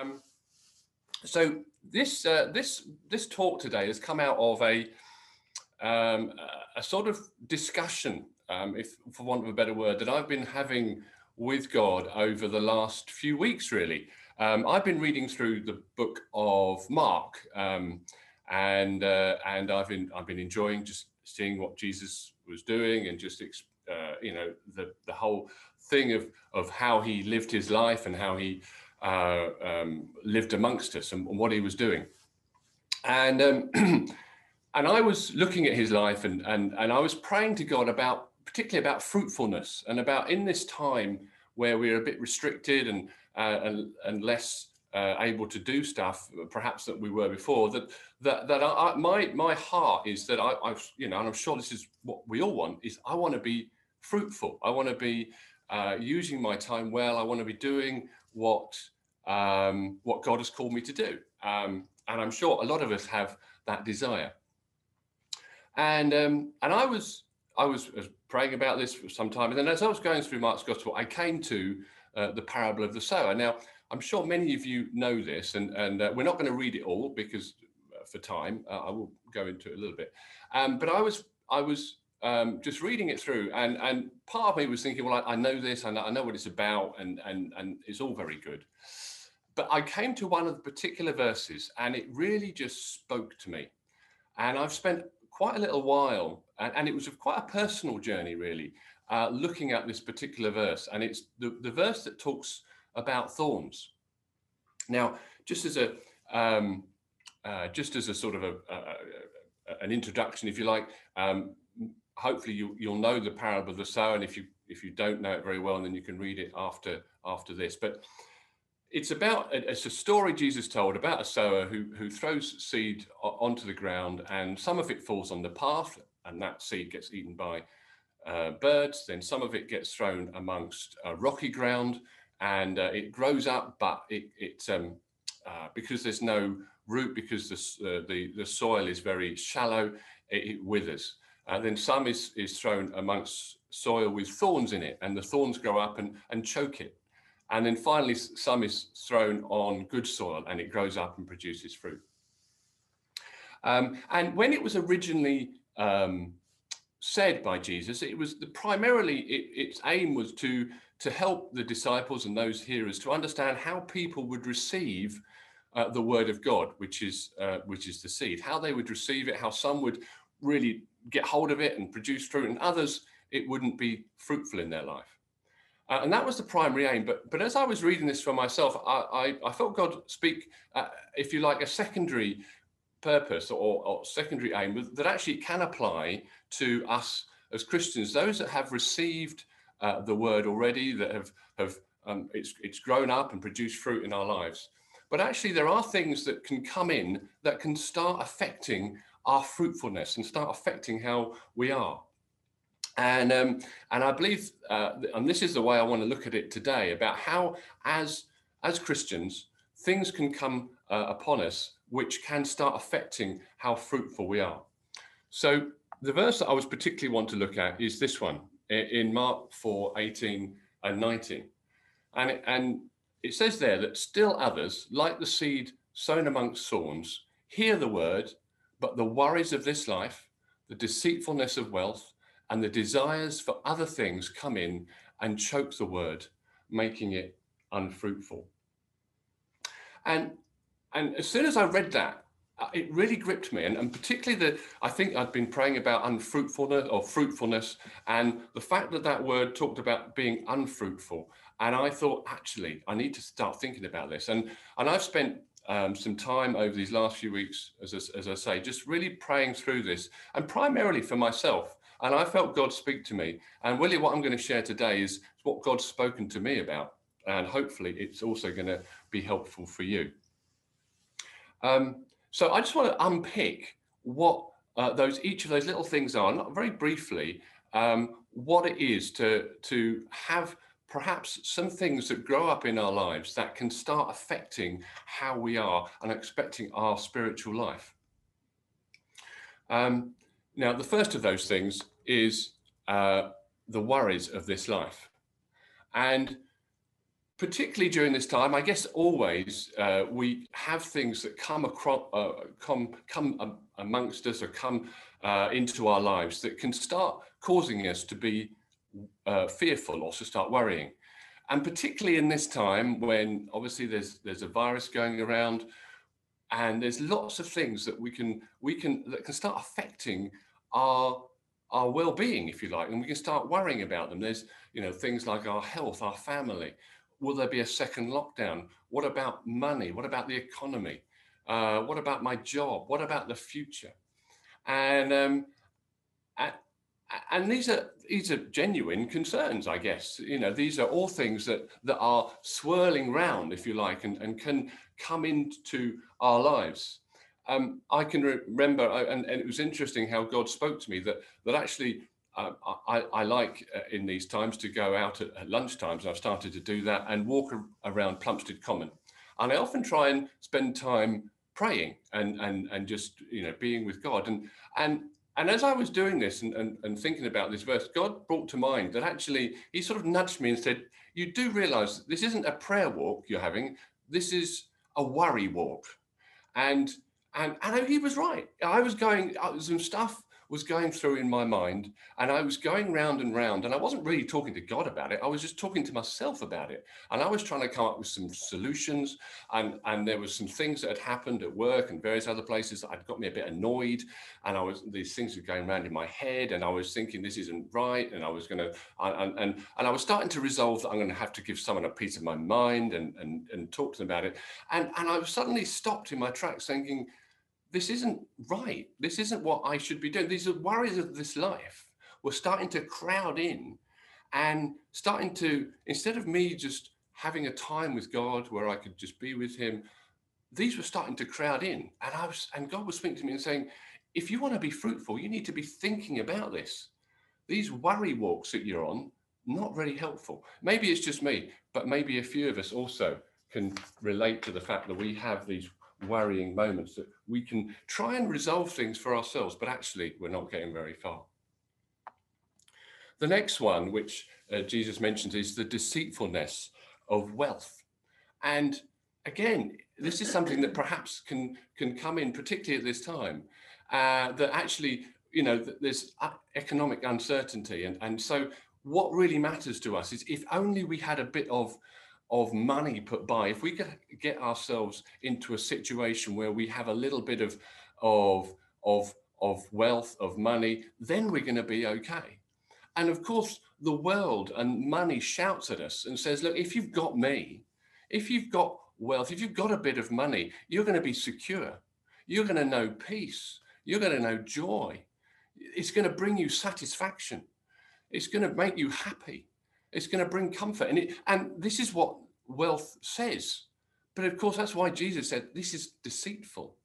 Um, so this uh, this this talk today has come out of a um, a sort of discussion, um, if for want of a better word, that I've been having with God over the last few weeks. Really, um, I've been reading through the book of Mark, um, and uh, and I've been I've been enjoying just seeing what Jesus was doing and just uh, you know the the whole thing of of how he lived his life and how he uh, um, lived amongst us and, what he was doing. And um, and I was looking at his life and and and I was praying to God about particularly about fruitfulness and about in this time where we're a bit restricted and uh, and, and less uh, able to do stuff perhaps that we were before that that that I, my my heart is that I, I you know and I'm sure this is what we all want is I want to be fruitful I want to be uh, using my time well I want to be doing what um, what God has called me to do. Um, and I'm sure a lot of us have that desire. And um, and I was I was, praying about this for some time, and then as I was going through Mark's Gospel, I came to uh, the parable of the sower. Now I'm sure many of you know this, and and uh, we're not going to read it all because uh, for time uh, I will go into it a little bit. Um, but I was I was um, just reading it through, and and part of me was thinking, well, I, I know this, know, I know what it's about, and and and it's all very good but I came to one of the particular verses and it really just spoke to me. And I've spent quite a little while, and, and it was quite a personal journey, really, uh, looking at this particular verse. And it's the, the verse that talks about thorns. Now, just as a um, uh, just as a sort of a, a, a, an introduction, if you like, um, hopefully you, you'll know the parable of the sower, and if you if you don't know it very well, then you can read it after after this. But it's about it's a story Jesus told about a sower who who throws seed onto the ground, and some of it falls on the path, and that seed gets eaten by uh, birds. Then some of it gets thrown amongst uh, rocky ground, and uh, it grows up, but it it um, uh, because there's no root, because the uh, the the soil is very shallow, it, it withers. And then some is is thrown amongst soil with thorns in it, and the thorns grow up and and choke it. And then finally, some is thrown on good soil and it grows up and produces fruit. Um, and when it was originally um, said by Jesus, it was the, primarily it, its aim was to to help the disciples and those hearers to understand how people would receive uh, the word of God, which is uh, which is the seed, how they would receive it, how some would really get hold of it and produce fruit, and others it wouldn't be fruitful in their life. Uh, and that was the primary aim. But but as I was reading this for myself, I, I, I felt God speak, uh, if you like, a secondary purpose or, or secondary aim that actually can apply to us as Christians, those that have received uh, the word already, that have have um, it's it's grown up and produced fruit in our lives. But actually, there are things that can come in that can start affecting our fruitfulness and start affecting how we are. And um, and I believe, uh, and this is the way I want to look at it today about how, as as Christians, things can come uh, upon us which can start affecting how fruitful we are. So the verse that I was particularly want to look at is this one in Mark 4, 18 and 19. And it, and it says there that still others, like the seed sown amongst thorns, hear the word, but the worries of this life, the deceitfulness of wealth, and the desires for other things come in and choke the word, making it unfruitful. And and as soon as I read that, uh, it really gripped me, and, and particularly the I think I'd been praying about unfruitfulness or fruitfulness, and the fact that that word talked about being unfruitful, and I thought actually I need to start thinking about this, and and I've spent um, some time over these last few weeks, as, as I say, just really praying through this, and primarily for myself, and I felt God speak to me. And really, what I'm going to share today is what God's spoken to me about. And hopefully, it's also going to be helpful for you. Um, so I just want to unpick what uh, those each of those little things are, not very briefly, um, what it is to to have perhaps some things that grow up in our lives that can start affecting how we are and expecting our spiritual life. Um, now, the first of those things is uh, the worries of this life. And particularly during this time, I guess always uh, we have things that come across, uh, come come amongst us or come uh, into our lives that can start causing us to be uh, fearful or to start worrying. And particularly in this time when obviously there's there's a virus going around, and there's lots of things that we can we can that can start affecting our our well-being, if you like, and we can start worrying about them. There's you know things like our health, our family, will there be a second lockdown? What about money? What about the economy? Uh, what about my job? What about the future? And um, and these are these are genuine concerns, I guess. You know, these are all things that that are swirling round, if you like, and, and can come into our lives. Um, I can remember, and, and it was interesting how God spoke to me that that actually uh, I, I, like uh, in these times to go out at, at lunchtimes. I've started to do that and walk around Plumstead Common. And I often try and spend time praying and and and just you know being with God. And and and as I was doing this and, and, and thinking about this verse, God brought to mind that actually He sort of nudged me and said, "You do realize this isn't a prayer walk you're having. This is a worry walk." And and and he was right. I was going uh, some stuff was going through in my mind and I was going round and round and I wasn't really talking to God about it. I was just talking to myself about it. And I was trying to come up with some solutions and, and there was some things that had happened at work and various other places that had got me a bit annoyed. And I was, these things were going around in my head and I was thinking this isn't right. And I was going to, and, and, and I was starting to resolve that I'm going to have to give someone a piece of my mind and, and, and talk to them about it. And, and I was suddenly stopped in my tracks thinking, this isn't right. This isn't what I should be doing. These are worries of this life were starting to crowd in and starting to, instead of me just having a time with God where I could just be with him, these were starting to crowd in. And I was, and God was speaking to me and saying, if you want to be fruitful, you need to be thinking about this. These worry walks that you're on, not really helpful. Maybe it's just me, but maybe a few of us also can relate to the fact that we have these worrying moments that we can try and resolve things for ourselves, but actually we're not getting very far. The next one, which uh, Jesus mentions, is the deceitfulness of wealth. And again, this is something that perhaps can can come in, particularly at this time, uh, that actually, you know, there's economic uncertainty, and and so what really matters to us is if only we had a bit of of money put by, if we could get ourselves into a situation where we have a little bit of of of of wealth, of money, then we're going to be okay. And of course, the world and money shouts at us and says, look, if you've got me, if you've got wealth, if you've got a bit of money, you're going to be secure. You're going to know peace. You're going to know joy. It's going to bring you satisfaction. It's going to make you happy. It's going to bring comfort. And, it, and this is what wealth says. But of course, that's why Jesus said this is deceitful.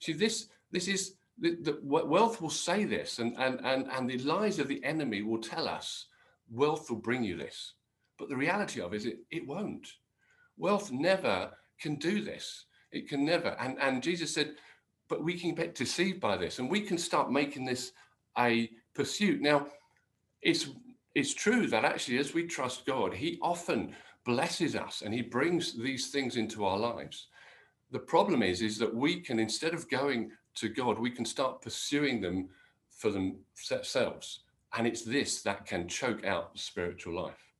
See, this this is the, the wealth will say this, and and and and the lies of the enemy will tell us wealth will bring you this. But the reality of it is it, it won't. Wealth never can do this. It can never. And and Jesus said, but we can get deceived by this, and we can start making this a pursuit. Now, it's it's true that actually, as we trust God, He often blesses us and he brings these things into our lives. The problem is, is that we can, instead of going to God, we can start pursuing them for themselves. And it's this that can choke out the spiritual life.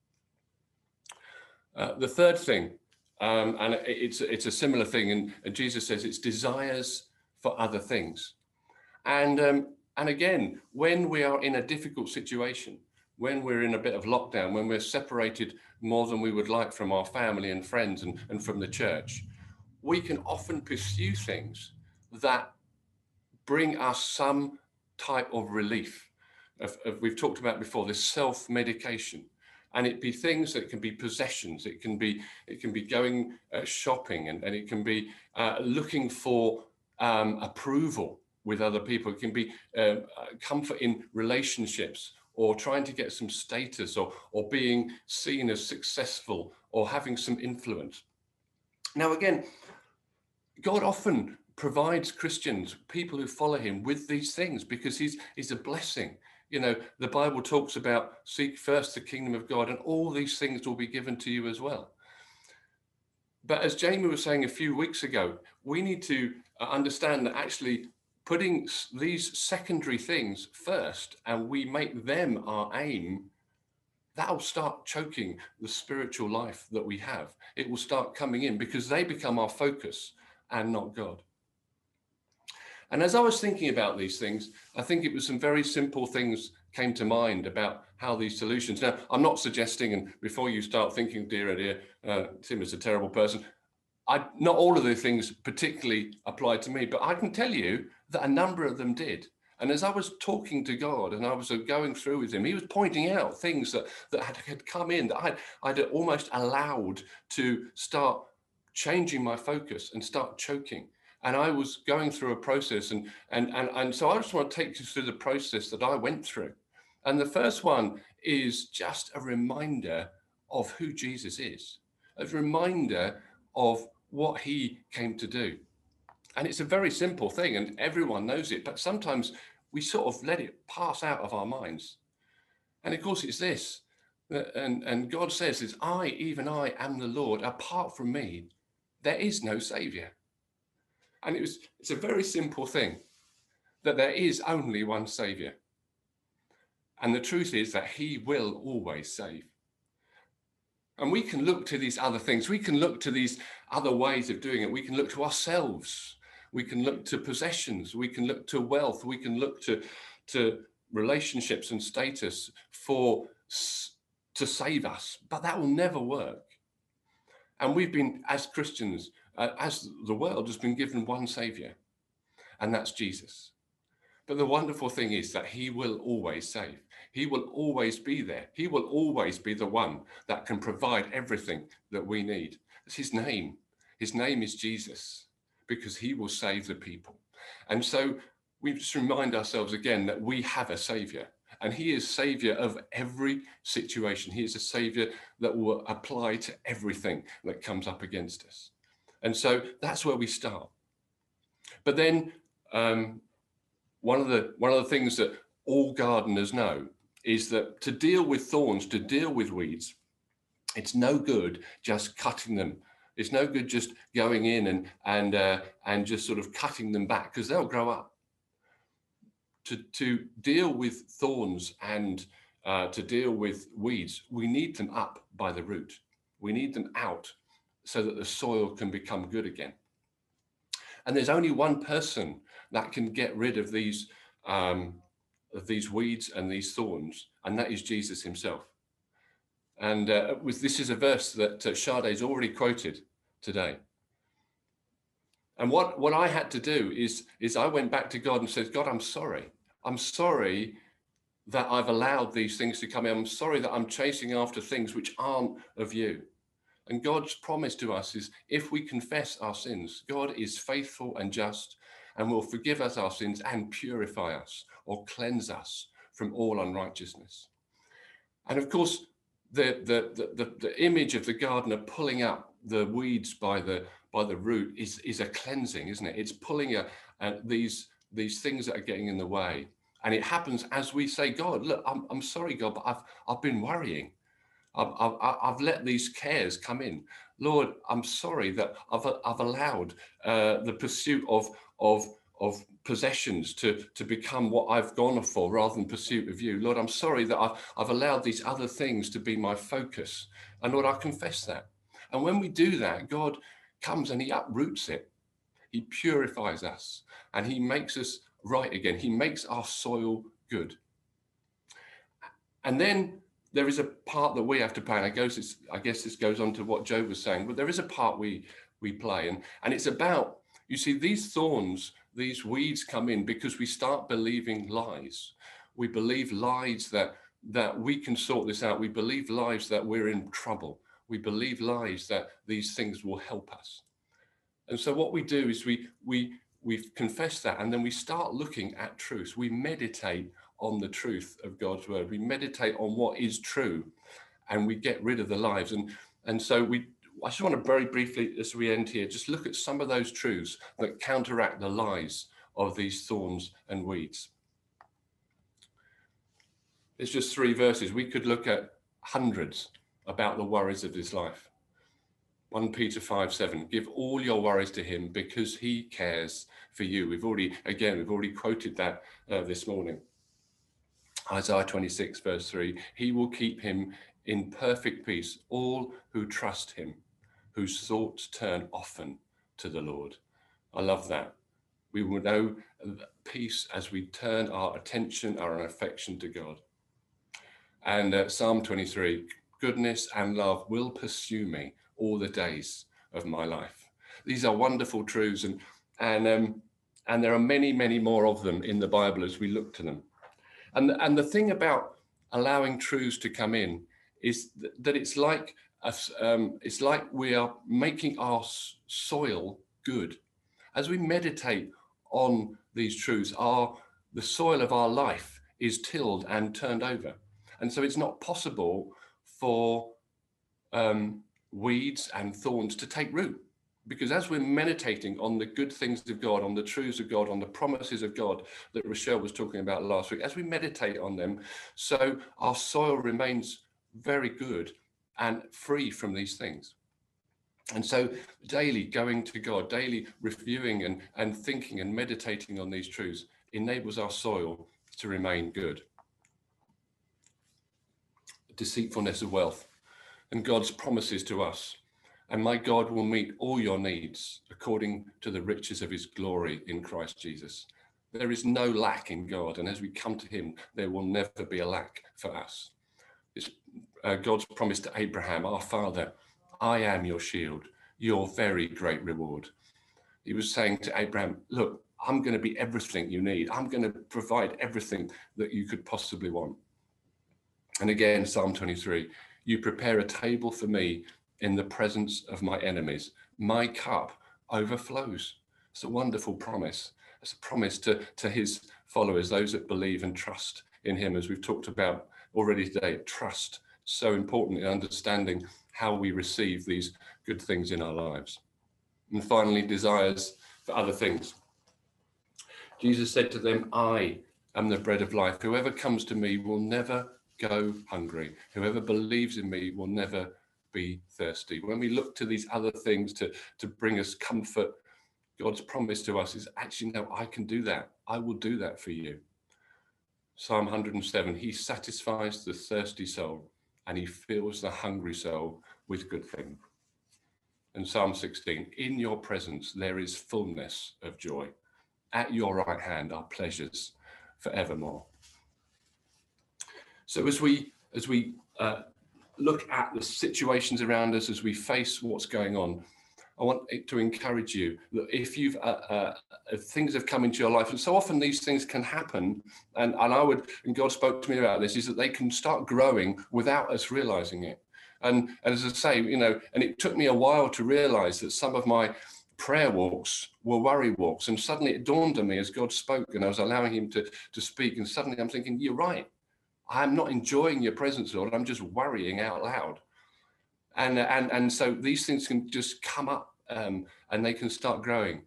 Uh, the third thing, um, and it's it's a similar thing, and, and, Jesus says it's desires for other things. And um, and again, when we are in a difficult situation, when we're in a bit of lockdown, when we're separated more than we would like from our family and friends and, and from the church, we can often pursue things that bring us some type of relief. Of, of, we've talked about before this self-medication, and it be things that can be possessions. It can be it can be going uh, shopping, and, and it can be uh, looking for um, approval with other people. It can be uh, comfort in relationships or trying to get some status or, or being seen as successful or having some influence. Now, again, God often provides Christians, people who follow him, with these things because he's, he's a blessing. You know, the Bible talks about seek first the kingdom of God, and all these things will be given to you as well. but as Jamie was saying a few weeks ago, we need to uh, understand that actually putting these secondary things first and we make them our aim, that'll start choking the spiritual life that we have. It will start coming in because they become our focus and not God. And as I was thinking about these things, I think it was some very simple things came to mind about how these solutions. Now, I'm not suggesting, and before you start thinking, dear, oh dear, uh, Tim is a terrible person, I, not all of the things particularly applied to me, but I can tell you that a number of them did. And as I was talking to God and I was uh, going through with him, he was pointing out things that, that had, had come in that I'd, I'd almost allowed to start changing my focus and start choking. And I was going through a process. And, and, and, and so I just want to take you through the process that I went through. And the first one is just a reminder of who Jesus is, a reminder of what he came to do. And it's a very simple thing, and everyone knows it, but sometimes we sort of let it pass out of our minds. And of course, it's this. And, and God says, is I, even I, am the Lord. Apart from me, there is no Savior. And it was it's a very simple thing that there is only one Savior. And the truth is that He will always save. And we can look to these other things. We can look to these other ways of doing it. We can look to ourselves. We can look to possessions. We can look to wealth. We can look to, to relationships and status for to save us. But that will never work. And we've been, as Christians, uh, as the world has been given one savior, and that's Jesus. But the wonderful thing is that he will always save. He will always be there. He will always be the one that can provide everything that we need. It's his name. His name is Jesus because he will save the people. And so we just remind ourselves again that we have a savior and he is savior of every situation. He is a savior that will apply to everything that comes up against us. And so that's where we start. But then um, one of the one of the things that all gardeners know is that to deal with thorns, to deal with weeds, it's no good just cutting them. It's no good just going in and and uh, and just sort of cutting them back because they'll grow up. To to deal with thorns and uh, to deal with weeds, we need them up by the root. We need them out so that the soil can become good again. And there's only one person that can get rid of these um, of these weeds and these thorns, and that is Jesus himself. And uh, this is a verse that uh, Sade's already quoted today. And what, what I had to do is, is I went back to God and said, God, I'm sorry. I'm sorry that I've allowed these things to come in. I'm sorry that I'm chasing after things which aren't of you. And God's promise to us is if we confess our sins, God is faithful and just and will forgive us our sins and purify us or cleanse us from all unrighteousness. And of course, the, the, the, the, image of the gardener pulling up the weeds by the by the root is, is a cleansing, isn't it? It's pulling a, a, these, these things that are getting in the way. And it happens as we say, God, look, I'm, I'm sorry, God, but I've, I've been worrying. I've, I've, I've let these cares come in. Lord, I'm sorry that I've, I've allowed uh, the pursuit of, of, of possessions to, to become what I've gone for rather than pursuit of you. Lord, I'm sorry that I've, I've allowed these other things to be my focus. And Lord, I confess that. And when we do that, God comes and he uproots it. He purifies us and he makes us right again. He makes our soil good. And then there is a part that we have to play. And I guess, I guess this goes on to what Joe was saying, but there is a part we we play. And, and it's about, you see, these thorns, these weeds come in because we start believing lies. We believe lies that that we can sort this out. We believe lies that we're in trouble. We believe lies that these things will help us. And so what we do is we we we confess that and then we start looking at truth. We meditate on the truth of God's word. We meditate on what is true and we get rid of the lies. And, and so we, I just want to very briefly, as we end here, just look at some of those truths that counteract the lies of these thorns and weeds. It's just three verses. We could look at hundreds about the worries of this life. 1 Peter 5 7. Give all your worries to him because he cares for you. We've already, again, we've already quoted that uh, this morning. Isaiah 26, verse 3 He will keep him in perfect peace, all who trust him, whose thoughts turn often to the Lord. I love that. We will know peace as we turn our attention, our affection to God. And uh, Psalm 23 goodness and love will pursue me all the days of my life. These are wonderful truths, and and um, and there are many, many more of them in the Bible as we look to them. And and the thing about allowing truths to come in is that it's like um, it's like we are making our soil good as we meditate on these truths. Our the soil of our life is tilled and turned over, and so it's not possible for um, weeds and thorns to take root. Because as we're meditating on the good things of God, on the truths of God, on the promises of God that Rochelle was talking about last week, as we meditate on them, so our soil remains very good and free from these things. And so daily going to God, daily reviewing and, and thinking and meditating on these truths enables our soil to remain good. Deceitfulness of wealth and God's promises to us. And my God will meet all your needs according to the riches of his glory in Christ Jesus. There is no lack in God. And as we come to him, there will never be a lack for us. It's uh, God's promise to Abraham, our father, I am your shield, your very great reward. He was saying to Abraham, Look, I'm going to be everything you need. I'm going to provide everything that you could possibly want. And again, Psalm 23 you prepare a table for me in the presence of my enemies. My cup overflows. It's a wonderful promise. It's a promise to, to his followers, those that believe and trust in him, as we've talked about already today. Trust, so important in understanding how we receive these good things in our lives. And finally, desires for other things. Jesus said to them, I am the bread of life. Whoever comes to me will never go hungry. Whoever believes in me will never be thirsty. When we look to these other things to, to bring us comfort, God's promise to us is actually, no, I can do that. I will do that for you. Psalm 107 He satisfies the thirsty soul and he fills the hungry soul with good things. And Psalm 16 In your presence there is fullness of joy. At your right hand are pleasures forevermore. So as we as we uh, look at the situations around us, as we face what's going on, I want to encourage you that if you've uh, uh, if things have come into your life, and so often these things can happen, and and I would and God spoke to me about this, is that they can start growing without us realizing it. And, and as I say, you know, and it took me a while to realize that some of my prayer walks were worry walks, and suddenly it dawned on me as God spoke, and I was allowing Him to to speak, and suddenly I'm thinking, you're right. I'm not enjoying your presence, Lord. I'm just worrying out loud. And, and, and so these things can just come up um, and they can start growing.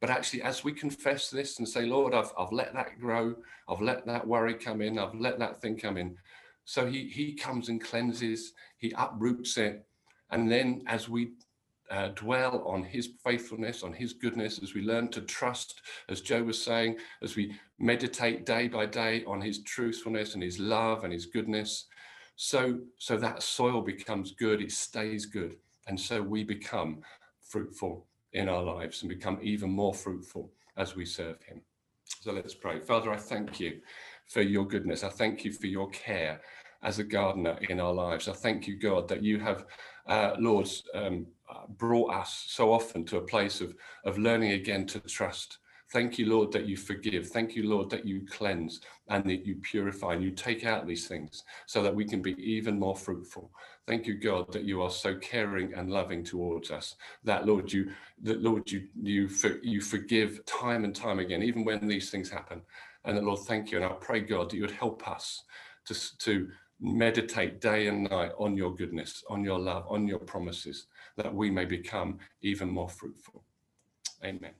But actually, as we confess this and say, Lord, I've, I've let that grow, I've let that worry come in, I've let that thing come in. So he, he comes and cleanses, he uproots it. And then as we uh, dwell on his faithfulness, on his goodness, as we learn to trust, as Joe was saying, as we meditate day by day on his truthfulness and his love and his goodness. So, so that soil becomes good, it stays good. And so we become fruitful in our lives and become even more fruitful as we serve him. So let's pray. Father, I thank you for your goodness. I thank you for your care as a gardener in our lives. I thank you, God, that you have, uh, Lord, um, brought us so often to a place of, of learning again to trust. Thank you, Lord, that you forgive. Thank you, Lord, that you cleanse and that you purify and you take out these things so that we can be even more fruitful. Thank you, God, that you are so caring and loving towards us. That, Lord, you, that Lord, you, you, you forgive time and time again, even when these things happen. And that, Lord, thank you. And I pray, God, that you would help us to, to meditate day and night on your goodness, on your love, on your promises, that we may become even more fruitful. Amen.